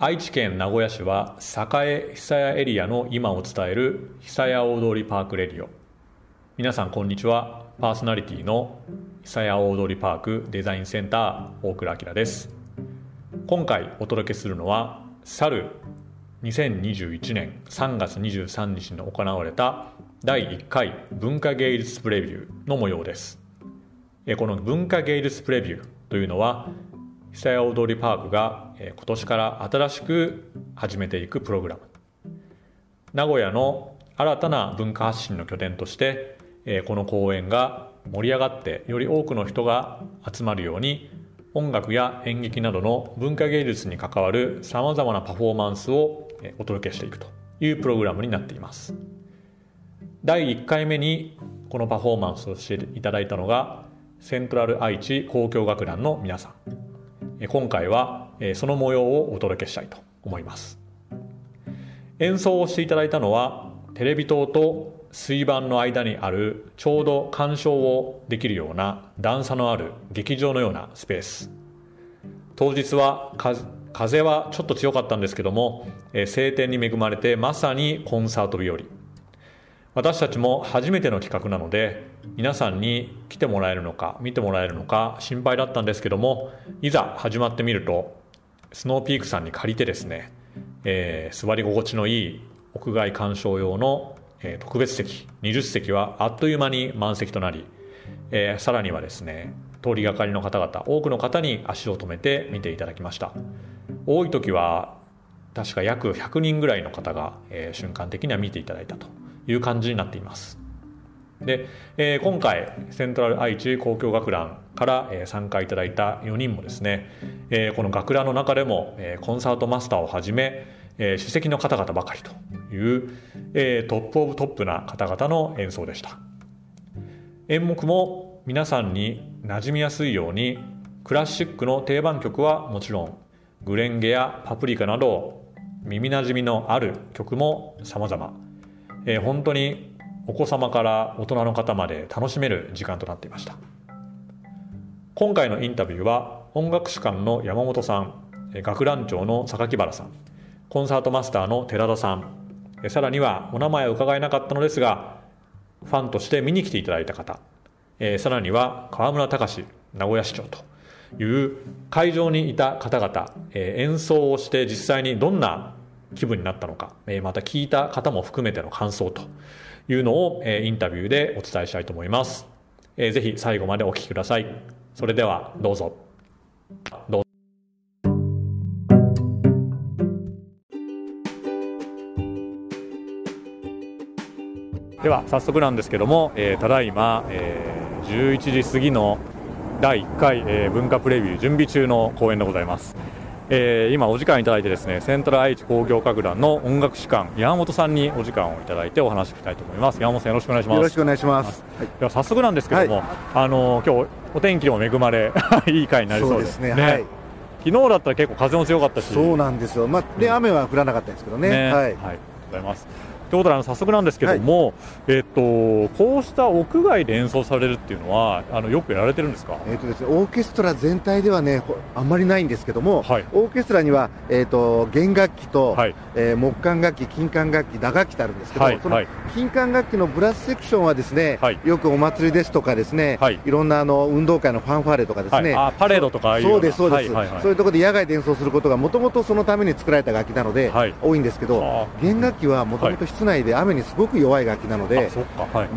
愛知県名古屋市は栄久屋エリアの今を伝える久屋大通パークレディオ。皆さんこんにちは。パーソナリティの久屋大通パークデザインセンター大倉明です。今回お届けするのは去る2021年3月23日に行われた第1回文化芸術プレビューの模様です。この文化芸術プレビューというのは久屋大通パークが今年から新しく始めていくプログラム。名古屋の新たな文化発信の拠点としてこの公演が盛り上がってより多くの人が集まるように音楽や演劇などの文化芸術に関わるさまざまなパフォーマンスをお届けしていくというプログラムになっています。第1回目にこのパフォーマンスをしていただいたのがセントラル愛知交響楽団の皆さん。今回はその模様をお届けしたいと思います。演奏をしていただいたのはテレビ塔と水盤の間にあるちょうど鑑賞をできるような段差のある劇場のようなスペース。当日は風はちょっと強かったんですけども晴天に恵まれてまさにコンサート日和。私たちも初めての企画なので皆さんに来てもらえるのか見てもらえるのか心配だったんですけどもいざ始まってみるとスノーピークさんに借りてですね、えー、座り心地のいい屋外鑑賞用の、えー、特別席20席はあっという間に満席となり、えー、さらにはですね通りがかりの方々多くの方に足を止めて見ていただきました。多い時は確か約100人ぐらいの方が、えー、瞬間的には見ていただいたという感じになっています。で、えー、今回セントラル愛知交響楽団から、えー、参加いただいた4人もですね、えー、この楽団の中でも、えー、コンサートマスターをはじめ、えー、首席の方々ばかりという、えー、 top of top な方々の演奏でした。演目も皆さんに馴染みやすいようにクラシックの定番曲はもちろんグレンゲやパプリカなど耳なじみのある曲も様々、えー、本当にお子様から大人の方まで楽しめる時間となっていました。今回のインタビューは音楽士官の山本さん楽団長の榊原さんコンサートマスターの寺田さんさらにはお名前を伺えなかったのですがファンとして見に来ていただいた方さらには川村隆名古屋市長という会場にいた方々演奏をして実際にどんな気分になったのかまた聞いた方も含めての感想というのを、えインタビューでお伝えしたいと思います。えー、ぜひ最後までお聞きください。それではどうぞ。どうぞ。では早速なんですけども、えー、ただいま、えー、11時過ぎの第1回、えー、文化プレビュー準備中の公演でございます。えー、今お時間いただいてですねセントラル愛知工業楽団の音楽士官山本さんにお時間をいただいてお話ししたいと思います。山本さんよろしくお願いします。よろしくお願いします、はい、では早速なんですけども、はい、あの今日お天気にも恵まれ いい回になりそうで。すね、ね、はい。昨日だったら結構風も強かったし。そうなんですよ。まあで、うん、雨は降らなかったですけどね、ね、はい、はい、ありがとうございますということであの早速なんですけども、はい、えっと、こうした屋外で演奏されるっていうのはあのよくやられてるんですか、えっとですね、オーケストラ全体ではねあんまりないんですけども、はい、オーケストラには、えっと、弦楽器と、はい、えー、木管楽器、金管楽器、打楽器ってあるんですけど、はい、その金管楽器のブラスセクションはですね、よくお祭りですとかですね、い、ろんなあの運動会のファンファーレとかですね、あパレードとかそうですそうです、そういうところで野外で演奏することがもともとそのために作られた楽器なので、多いんですけど、弦楽器はもともと室内で雨にごく弱い楽器なので、はい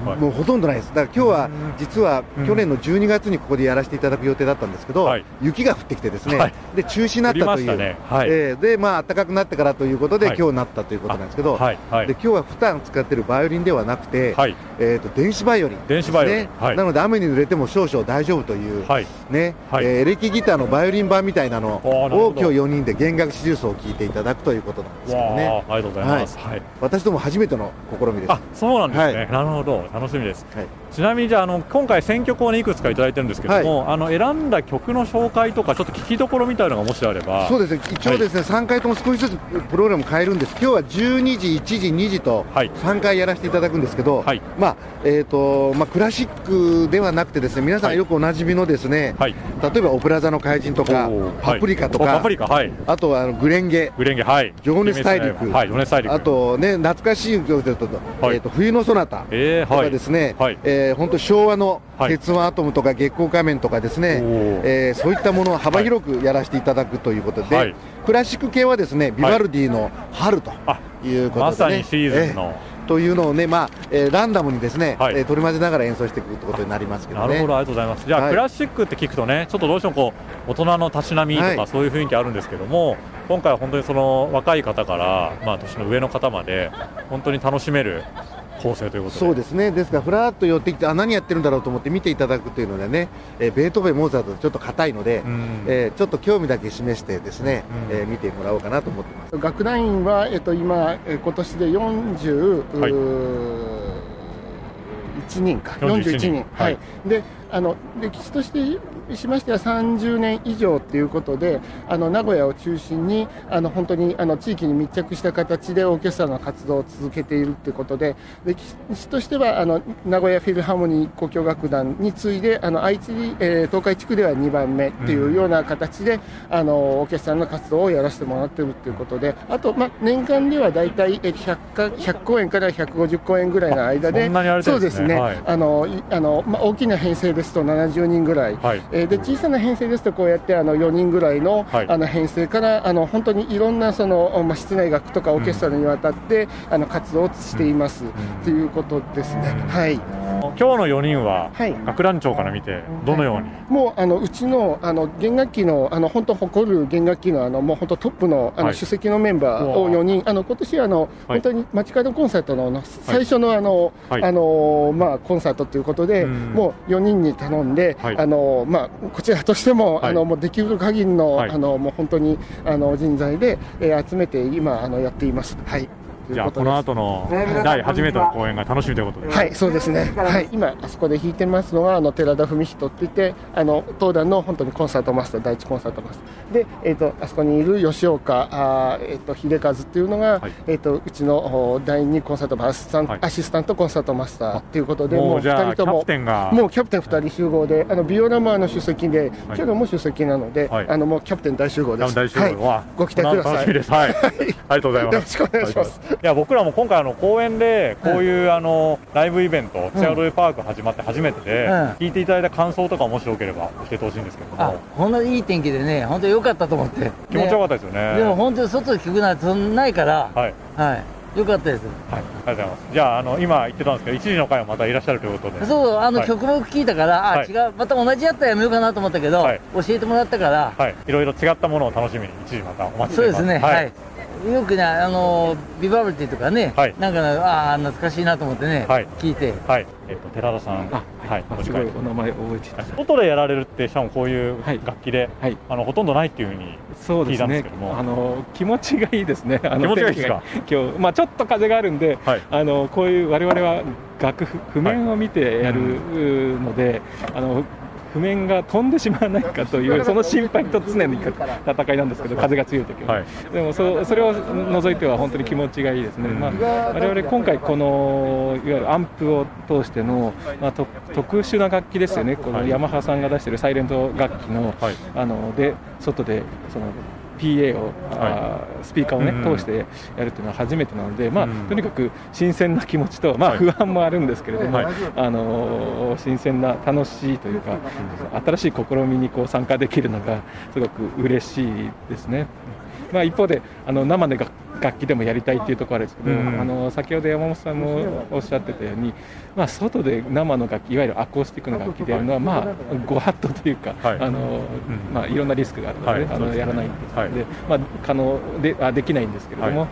はい、もうほとんどないです、だから今日は実は去年の12月にここでやらせていただく予定だったんですけど、はい、雪が降ってきて、ですね、はい、で中止になったという、ね。はい、えー、でまあ暖かくなってからということで、今日なったということなんですけど、で今日は普段使っているバイオリンではなくて、えーと、電子バイオリンですね、なので雨に濡れても少々大丈夫という、ねえー、エレキギターのバイオリン版みたいなのを今日4人で弦楽四重奏を聴いていただくということなんですけどね。ありがとうございます、私ども初めての試みです。あそうなんですね、はい、なるほど。楽しみです、はい、ちなみにじゃあの今回選曲を、ね、いくつか頂いてるんですけども、はい、あの選んだ曲の紹介とかちょっと聞きどころみたいなのがもしあれば。そうですね。一応ですね、はい、3回とも少しずつプログラム変えるんです。今日は12時1時2時と3回やらせていただくんですけど、はい、まあえーとまあ、クラシックではなくてですね皆さんよくおなじみのですね、例えば「オペラ座の怪人」とか「パプリカ」とか、あとはあのグレンゲ「グレンゲはい、情熱大陸」あとね懐かしい曲でと,、えーと、冬のソナタ」とかですね、はい。えー、本当昭和の鉄腕アトムとか月光仮面とかですね、はい、えー、そういったものを幅広くやらせていただくということで、はい、クラシック系はですねビバルディの春ということで、ね、まさにシーズンの。というのをね、まあえー、ランダムにですね、はい、えー、取り混ぜながら演奏していくということになりますけど、ね、なるほど、ありがとうございます。じゃあ、はい、クラシックって聞くとね、ちょっとどうしてもこう大人のたしなみとか、そういう雰囲気あるんですけども、今回は本当にその若い方から、まあ、年の上の方まで、本当に楽しめる構成ということそうですね、ですから、ふらっと寄ってきて、あ何やってるんだろうと思って見ていただくというのでね、えー、ベートーベン、モーツァルト、ちょっと硬いので、うん、えー、ちょっと興味だけ示して、ですね、うん、えー、見てもらおうかなと思ってます。楽団員は、えっと、今、え今年で40、はい、1人か、41人。人はい、であの歴史としてしましては30年以上ということで、あの名古屋を中心にあの本当にあの地域に密着した形でオーケストラの活動を続けているということで、歴史としてはあの名古屋フィルハーモニー交響楽団に次いで、あの愛知、えー、東海地区では2番目というような形で、うん、あのオーケストラの活動をやらせてもらっているということで、あと、まあ、年間では大体 100, か100公演から150公演ぐらいの間で、そうですね、はい、あのあのまあ、大きな編成ですと70人ぐらい、はい、えー、で小さな編成ですとこうやってあの4人ぐらいの,、あの編成からあの本当にいろんなその、まあ、室内楽とかオーケストラにわたって、あの活動をしています、ということですね。はい今日の4人は、楽団長から見て、どのように、もうあのうちのあの弦楽器のあの本当誇る弦楽器のあのもう本当トップのあの、首席のメンバーを4人、あの今年あの、本当に街角コンサートの最初のあの、あのまあコンサートということで、もう4人に頼んで、あのまあこちらとしても、あのもうできる限りの、あのもう本当にあの人材で、えー、集めて今あのやっています。はい。じゃあこの後の第初めての公演が楽しみということで。はいそうですね。はい。今あそこで弾いてますのはあの寺田文人って言ってあの東壇の本当にコンサートマスター第一コンサートマスター。でえっ、ー、とあそこにいる吉岡あえっ、ー、と秀和っていうのが、はい、えっ、ー、とうちの第二コンサートアシスタント、はい、アシスタントコンサートマスターっていうことでもう二人とももうキャプテン二人集合であのビオラマーの出席で、はい、キャロも出席なので、はい、あのもうキャプテン大集合です。大集合。は、い、ご期待ください。楽しみです。はい。ありがとうございます。よろしくお願いします。いや僕らも今回あの公演でこういう、あのライブイベント、チアドリパーク始まって初めてで、聞いていただいた感想とかもしよければ教えてほしいんですけども。ほんいい天気でね本当良かったと思って。気持ちよかったですよね。でも本当に外で聞くなんてないから。はい、はい。よかったです。はい、ありがとうございます。じゃあ、あの、今言ってたんですけど、一時の回はまたいらっしゃるということで。そう、あの、はい、曲目聞いたから、あ、はい、違う、また同じやったらやめようかなと思ったけど、はい、教えてもらったから。はい、いろいろ違ったものを楽しみに、一時またお待ちしてます。そうですね。はい。よくね、あのビバルティとかね、はい、なんか、ああ、懐かしいなと思ってね、はい、聞いて。はい。えっ、と、寺田さん。あ、はい。すごいお名前覚えてた。外でやられるって、しかもこういう楽器で、はい、あの、ほとんどないっていうふうに聞いたんですけども。ね、あの、気持ちがいいですね。あの気持ちがいいですか？今日、まあちょっと風があるんで、はい、あの、こういう我々は楽譜、譜面を見てやるので、あの、譜面が飛んでしまわないかという その心配と常に戦いなんですけど風が強い時は、はい、でもそそれを除いては本当に気持ちがいいですね、まあ、我々今回このいわゆるアンプを通しての、まあ、特殊な楽器ですよね。このヤマハさんが出しているサイレント楽器の,、あので外でその PA を、はい、スピーカーをね、通してやるっていうのは初めてなので、まあ、とにかく新鮮な気持ちと、まあ、不安もあるんですけれども、はい、あの新鮮な楽しいというか、新しい試みにこう参加できるのがすごく嬉しいですね。まあ、一方であの生で楽器でもやりたいっていうところあるんですけど、うん、あの先ほど山本さんもおっしゃってたように、まあ、外で生の楽器いわゆるアコースティックの楽器でやるのは、まあ、ご法度というか、はい。あのまあ、いろんなリスクがあるので、はい、あのやらないんです、はい、でまあ、可能であできないんですけれども。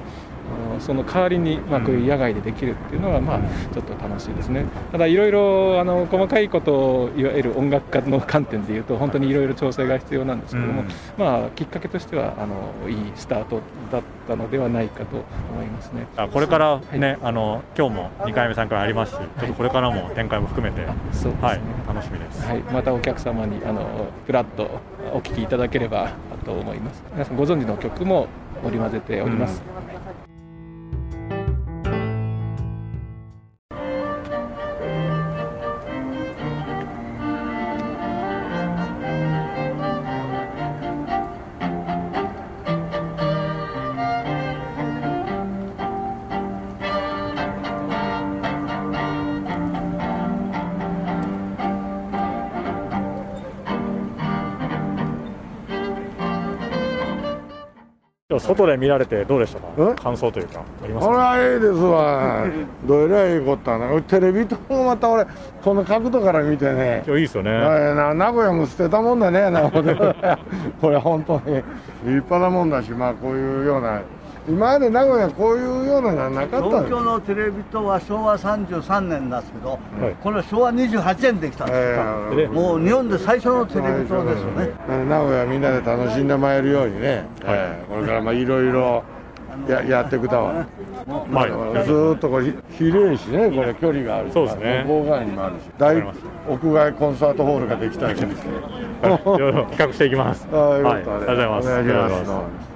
その代わりに、まあ、こういう野外でできるっていうのは、まあ、ちょっと楽しいですね。ただいろいろあの細かいことをいわゆる音楽家の観点でいうと本当にいろいろ調整が必要なんですけども、うん、まあ、きっかけとしてはあのいいスタートだったのではないかと思いますね。あこれからね、はい、あの今日も2回目3回目ありますし、ちょっとこれからも展開も含めて、そうですね、はい、楽しみです、はい、またお客様にあのフラッとお聴きいただければと思います。皆さんご存知の曲も織り交ぜております、うん外で見られてどうでしたか？感想というかありますか？これはいいですわ。どえらいことはな。テレビともまた俺この角度から見てね。今日いいですよね。な名古屋も捨てたもんだねな これ本当に。立派なもんだしまあこういうような今まで名古屋こういうようなのはなかった東京のテレビ塔は昭和33年なんですけど、はい、これは昭和28年できたんです、えー、もう日本で最初のテレビ塔ですよね。名古屋みんなで楽しんでまいるようにね、はい、えー、これからまあいろいろややっていくだわ、まあ、ずっとこれ広いしねこれ距離がある。そうですね。郊外にもあるし。大屋外コンサートホールができたわけですね企画していきます。はい、ありがとうございます。お願いします